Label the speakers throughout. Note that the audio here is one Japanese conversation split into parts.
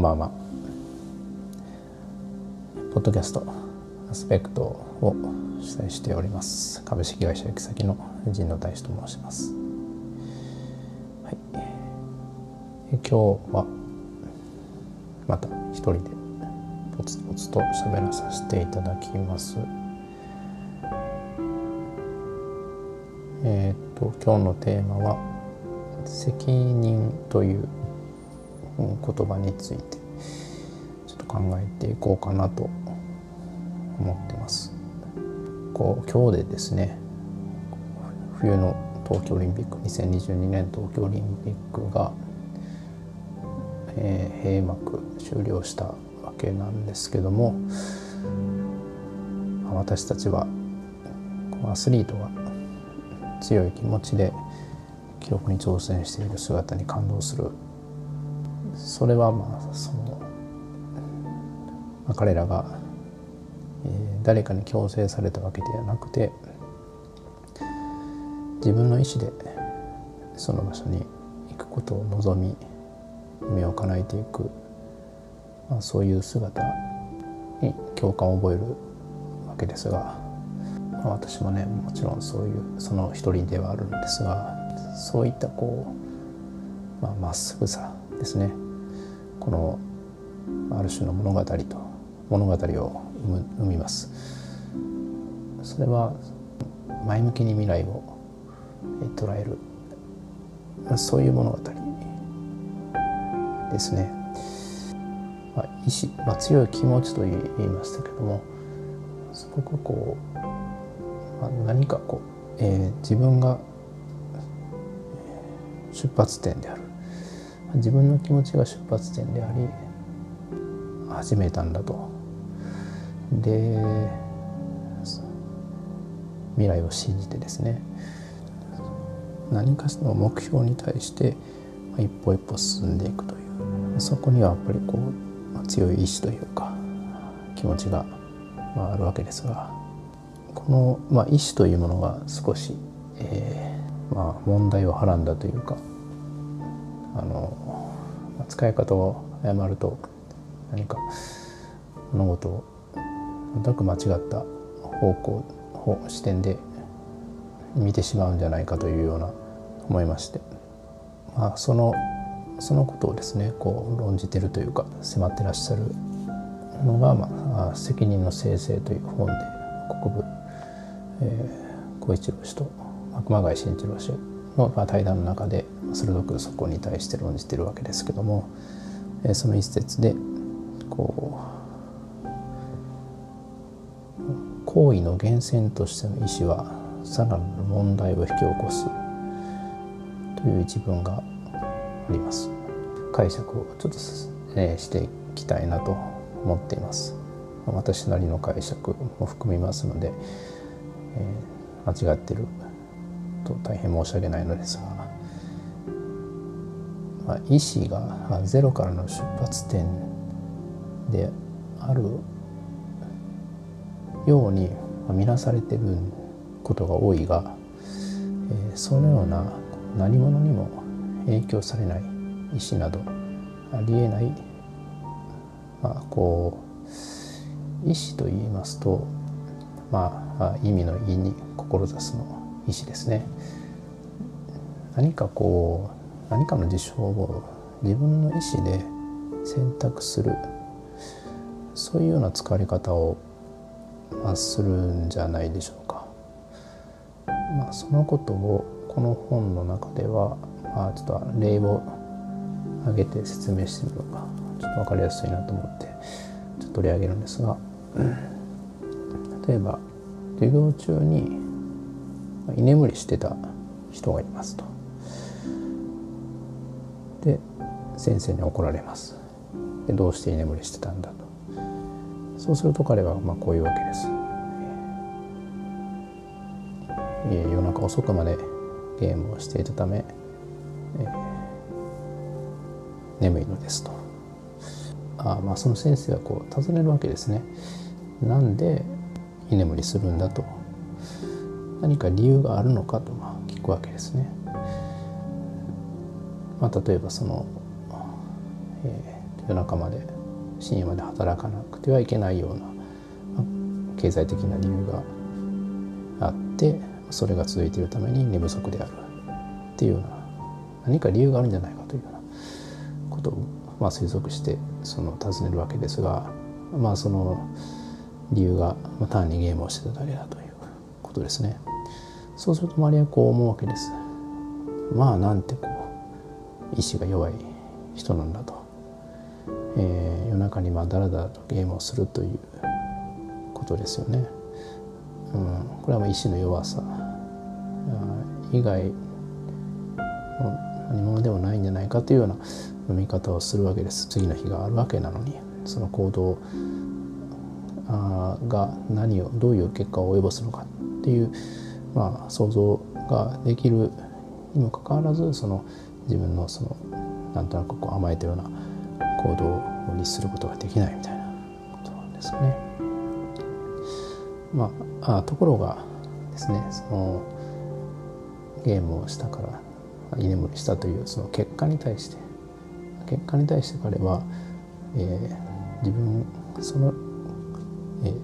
Speaker 1: んばんは。ポッドキャストアスペクトを主催しております株式会社行き先の陣野大使と申します。はい。今日はまた一人でポツポツと喋らさせていただきます。えっ、と今日のテーマは責任という言葉について考えていこうかなと思ってます。こう今日でですね冬の東京オリンピック2022年東京オリンピックが、えー、閉幕終了したわけなんですけども私たちはこのアスリートが強い気持ちで記録に挑戦している姿に感動するそれはまあその、まあ、彼らが、えー、誰かに強制されたわけではなくて自分の意思でその場所に行くことを望み夢を叶えていく、まあ、そういう姿に共感を覚えるわけですが、まあ、私もねもちろんそういうその一人ではあるんですがそういったこうまあ、っすぐさですね。このある種の物語と物語を生みます。それは前向きに未来を捉えるそういう物語ですね、まあ、意志、まあ、強い気持ちと言いましたけどもすごくこう、まあ、何かこう、えー、自分が出発点である。自分の気持ちが出発点であり始めたんだと。で未来を信じてですね何かしらの目標に対して一歩一歩進んでいくというそこにはやっぱりこう強い意志というか気持ちがあるわけですがこの、まあ、意志というものが少し、えーまあ、問題をはらんだというかあの使い方を誤ると何か物事を全く間違った方向視点で見てしまうんじゃないかというような思いまして、まあ、そのそのことをですねこう論じてるというか迫ってらっしゃるのが、まあ「責任の生成」という本で国部、えー、小一郎氏と熊谷慎一郎氏の対談の中で鋭くそこに対して論じてるわけですけどもその一節でこう行為の源泉としての意思はさらなる問題を引き起こすという一文があります。解釈をちょっと、えしていきたいなと思っています。私なりの解釈も含みますので、えー、間違ってると大変申し訳ないのですが、まあ、意思がゼロからの出発点であるように見なされてることが多いが、えー、そのような何者にも影響されない意思などありえない、まあ、こう意思と言いますとまあ意味の意に志すの意思ですね。何かこう何かの事象を自分の意思で選択するそういうような使われ方を、するんじゃないでしょうか。まあ、そのことをこの本の中では、まあ、ちょっと例を挙げて説明してみるのがちょっと分かりやすいなと思ってちょっと取り上げるんですが例えば授業中に居眠りしてた人がいますと。で先生に怒られます。でどうして居眠りしてたんだと。そうすると彼はまあこういうわけです。え夜中遅くまでゲームをしていたため、えー、眠いのですと。あまあその先生はこう尋ねるわけですね。なんで居眠りするんだと何か理由があるのかとまあ聞くわけですね。まあ、例えばその、えー、夜中まで深夜まで働かなくてはいけないような、経済的な理由があってそれが続いているために寝不足であるっていうような何か理由があるんじゃないかというようなことを、まあ、推測してその尋ねるわけですがまあその理由が単にゲームをしてただけだということですね。そうすると周りはこう思うわけです。まあなんてこう意志が弱い人なんだと、えー、夜中にまあだらだらとゲームをするということですよね。うん、これはまあ意志の弱さ。以外の何者でもないんじゃないかというような読み方をするわけです。次の日があるわけなのに。その行動あが何をどういう結果を及ぼすのかっていう、まあ、想像ができるにもかかわらずその自分のそのなんとなくこう甘えたような行動を律することができないみたいなことなんですかね。まあ、あところがですねそのゲームをしたから居眠りしたというその結果に対して結果に対して彼は、えー、自分その、えー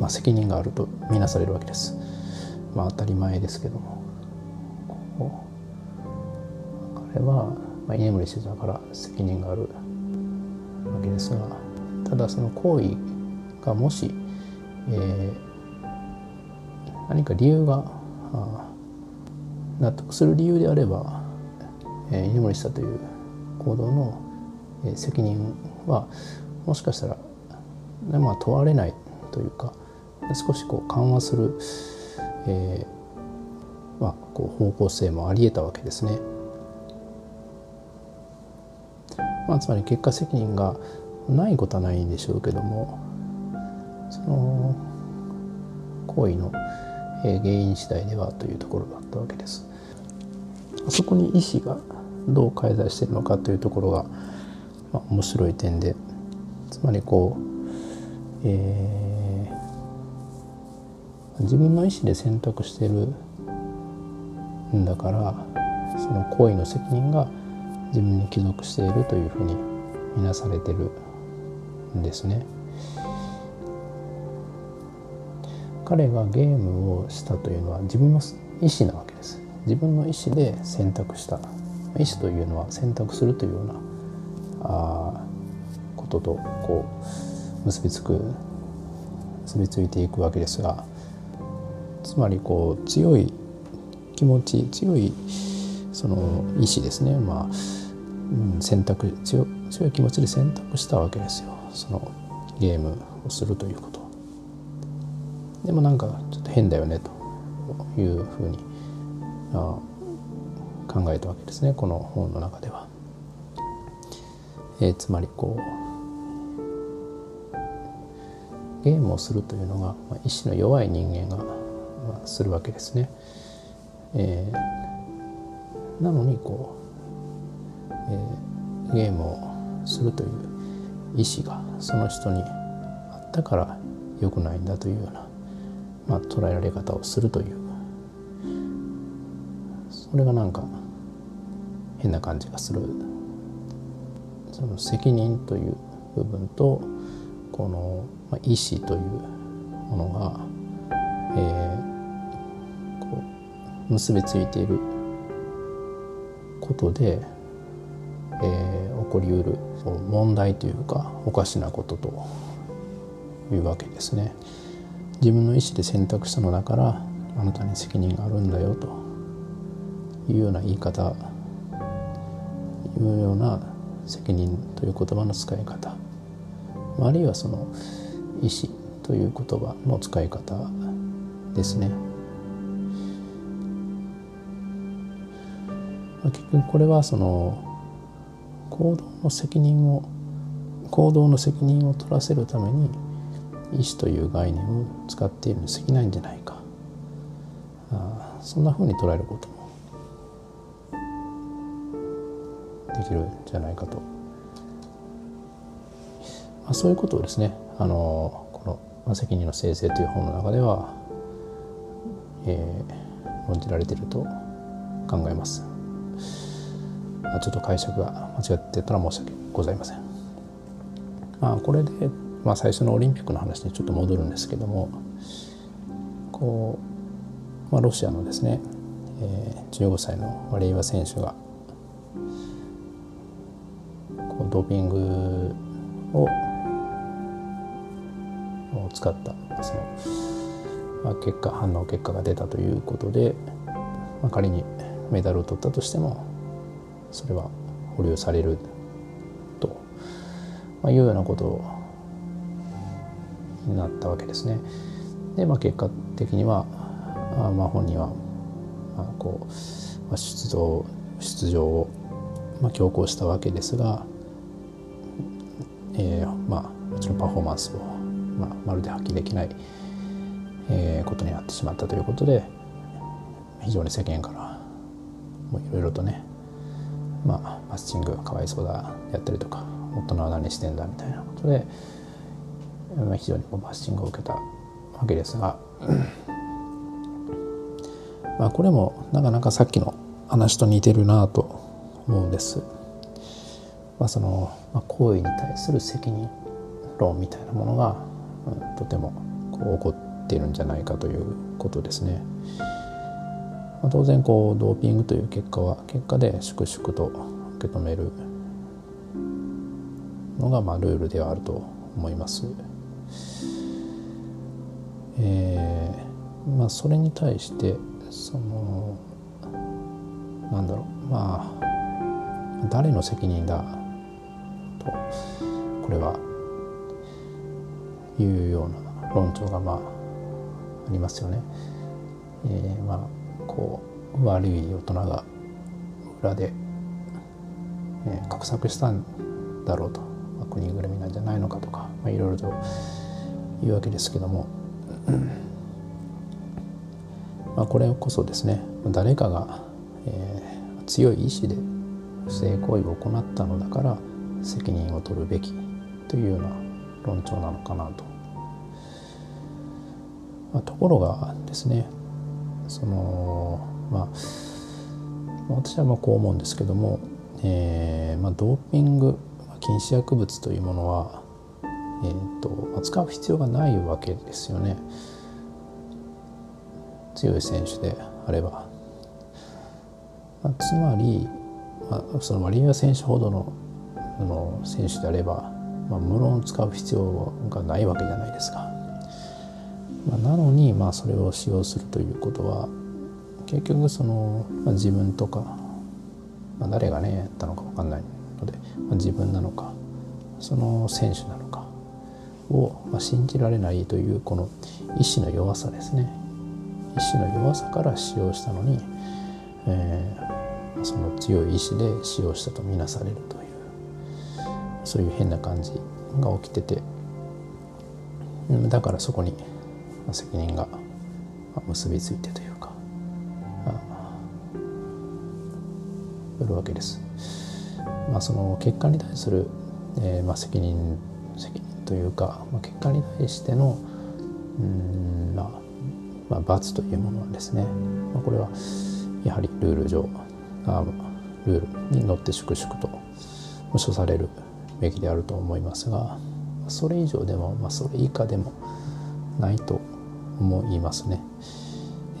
Speaker 1: まあ、責任があるとみなされるわけです。まあ、当たり前ですけども彼は、まあ、居眠りしてたから責任があるけですがただその行為がもし、えー、何か理由が納得する理由であれば、えー、居眠りしたという行動の、責任はもしかしたら、まあ、問われないというか少しこう緩和する、えーまあ、こう方向性もありえたわけですね。まあ、つまり結果責任がないことはないんでしょうけどもその行為の原因次第ではというところだったわけです。そこに意思がどう介在しているのかというところが、まあ、面白い点でつまりこう、えー、自分の意思で選択しているんだからその行為の責任が自分に帰属しているというふうに見なされてるんですね。彼がゲームをしたというのは自分の意思なわけです。自分の意思で選択した意思というのは選択するというようなあこととこう結びつく結びついていくわけですがつまりこう強い気持ち強いその意思ですねまあ、うん、選択強強い気持ちで選択したわけですよそのゲームをするということ。でもなんかちょっと変だよねというふうに考えたわけですねこの本の中では。えー、つまりこうゲームをするというのが、まあ、意志の弱い人間が、まあ、するわけですね。えー、なのにこう、えー、ゲームをするという意志がその人にあったから良くないんだというような、まあ、捉えられ方をするというそれがなんか変な感じがするその責任という部分とこの、まあ、意思というものが、えー、こう結びついていることで、えー、起こりうる問題というかおかしなことというわけですね。自分の意思で選択したのだからあなたに責任があるんだよというような言い方いうような責任という言葉の使い方あるいはその意思という言葉の使い方ですね。結局これはその行動の責任を行動の責任を取らせるために意思という概念を使っているに過ぎないんじゃないかあそんなふうに捉えることもできるんじゃないかと、まあ、そういうことをですねあのこの「責任の生成」という本の中では、えー、論じられていると考えます。ちょっと解釈が間違ってたら申し訳ございません。まあ、これで、まあ、最初のオリンピックの話にちょっと戻るんですけどもこう、まあ、ロシアのですね、えー、15歳のワレイワ選手がこうドーピングを使ったその、まあ、結果反応結果が出たということで、まあ、仮にメダルを取ったとしてもそれは保留されると、まあ、いうようなことになったわけですね。で、まあ、結果的にはあまあ本人は、まあ、こう、まあ、出場出場を、まあ、強行したわけですが、えー、まあもちろんパフォーマンスを、まあ、まるで発揮できない、えー、ことになってしまったということで非常に世間からいろいろとねまあマッチングかわいそうだやったりとか大人は何してんだみたいなことで、まあ、非常にこうバッシングを受けたわけですがまあこれもなかなかさっきの話と似てるなと思うんです。まあ、その、まあ、行為に対する責任論みたいなものが、うん、とてもこう起こっているんじゃないかということですね。まあ、当然こうドーピングという結果は結果で粛々と受け止めるのがまあルールではあると思います。えー、まあそれに対してそのなんだろうまあ誰の責任だとこれはいうような論調がまあありますよね。えー、まあこう悪い大人が裏で、えー、画策したんだろうと、まあ、国ぐるみなんじゃないのかとか、まあ、いろいろと言うわけですけども、まあ、これこそですね誰かが、えー、強い意志で不正行為を行ったのだから責任を取るべきというような論調なのかなと。まあ、ところがですねそのまあ私はまあこう思うんですけども、えーまあ、ドーピング禁止薬物というものは、えーと、扱う必要がないわけですよね強い選手であれば。まあ、つまり、まあ、そのマリア選手ほどのの選手であれば、まあ、無論使う必要がないわけじゃないですか。まあ、なのにまあそれを使用するということは結局その、まあ、自分とか、まあ、誰がねやったのか分かんないので、まあ、自分なのかその選手なのかを、まあ、信じられないというこの意志の弱さですね。意志の弱さから使用したのに、えー、その強い意志で使用したとみなされるというそういう変な感じが起きてて。だからそこに責任が結びついてというかよるわけです。まあ、その結果に対する、えー、まあ責任責任というか、まあ、結果に対してのうん、まあまあ、罰というものはですね、まあ、これはやはりルール上あルールに乗って粛々と処されるべきであると思いますがそれ以上でも、まあ、それ以下でもないと思いますね。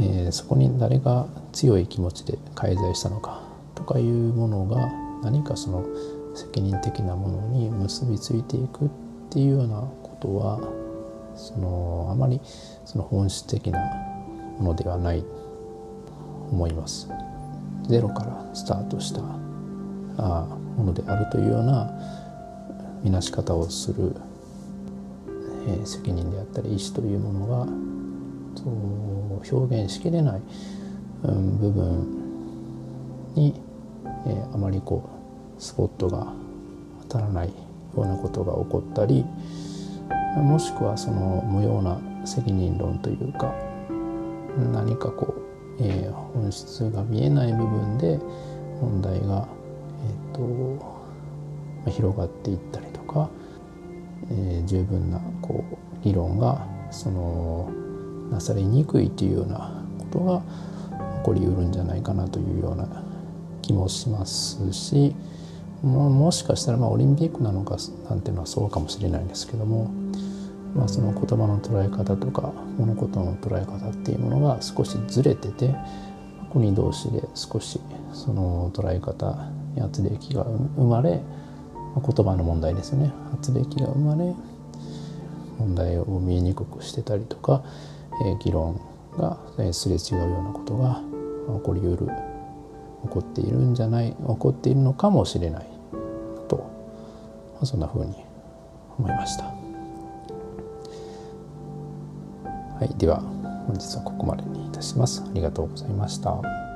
Speaker 1: えー、そこに誰が強い気持ちで介在したのかとかいうものが何かその責任的なものに結びついていくっていうようなことはそのあまりその本質的なものではないと思います。ゼロからスタートしたあものであるというような見なし方をする、え、責任であったり意思というものが表現しきれない、うん、部分に、えー、あまりこうスポットが当たらないようなことが起こったりもしくはその無用な責任論というか何かこう、えー、本質が見えない部分で問題が、えーと広がっていったり、えー、十分なこう議論がそのなされにくいというようなことが起こりうるんじゃないかなというような気もしますしももしかしたらまあオリンピックなのかなんていうのはそうかもしれないんですけども、まあ、その言葉の捉え方とか物事の捉え方っていうものが少しずれてて国同士で少しその捉え方に圧力が生まれ言葉の問題ですよね圧力が生まれ問題を見えにくくしてたりとか、え、議論がすれ違うようなことが起こりうる起こっているんじゃない起こっているのかもしれないとそんなふうに思いました。はい、では本日はここまでにいたします。ありがとうございました。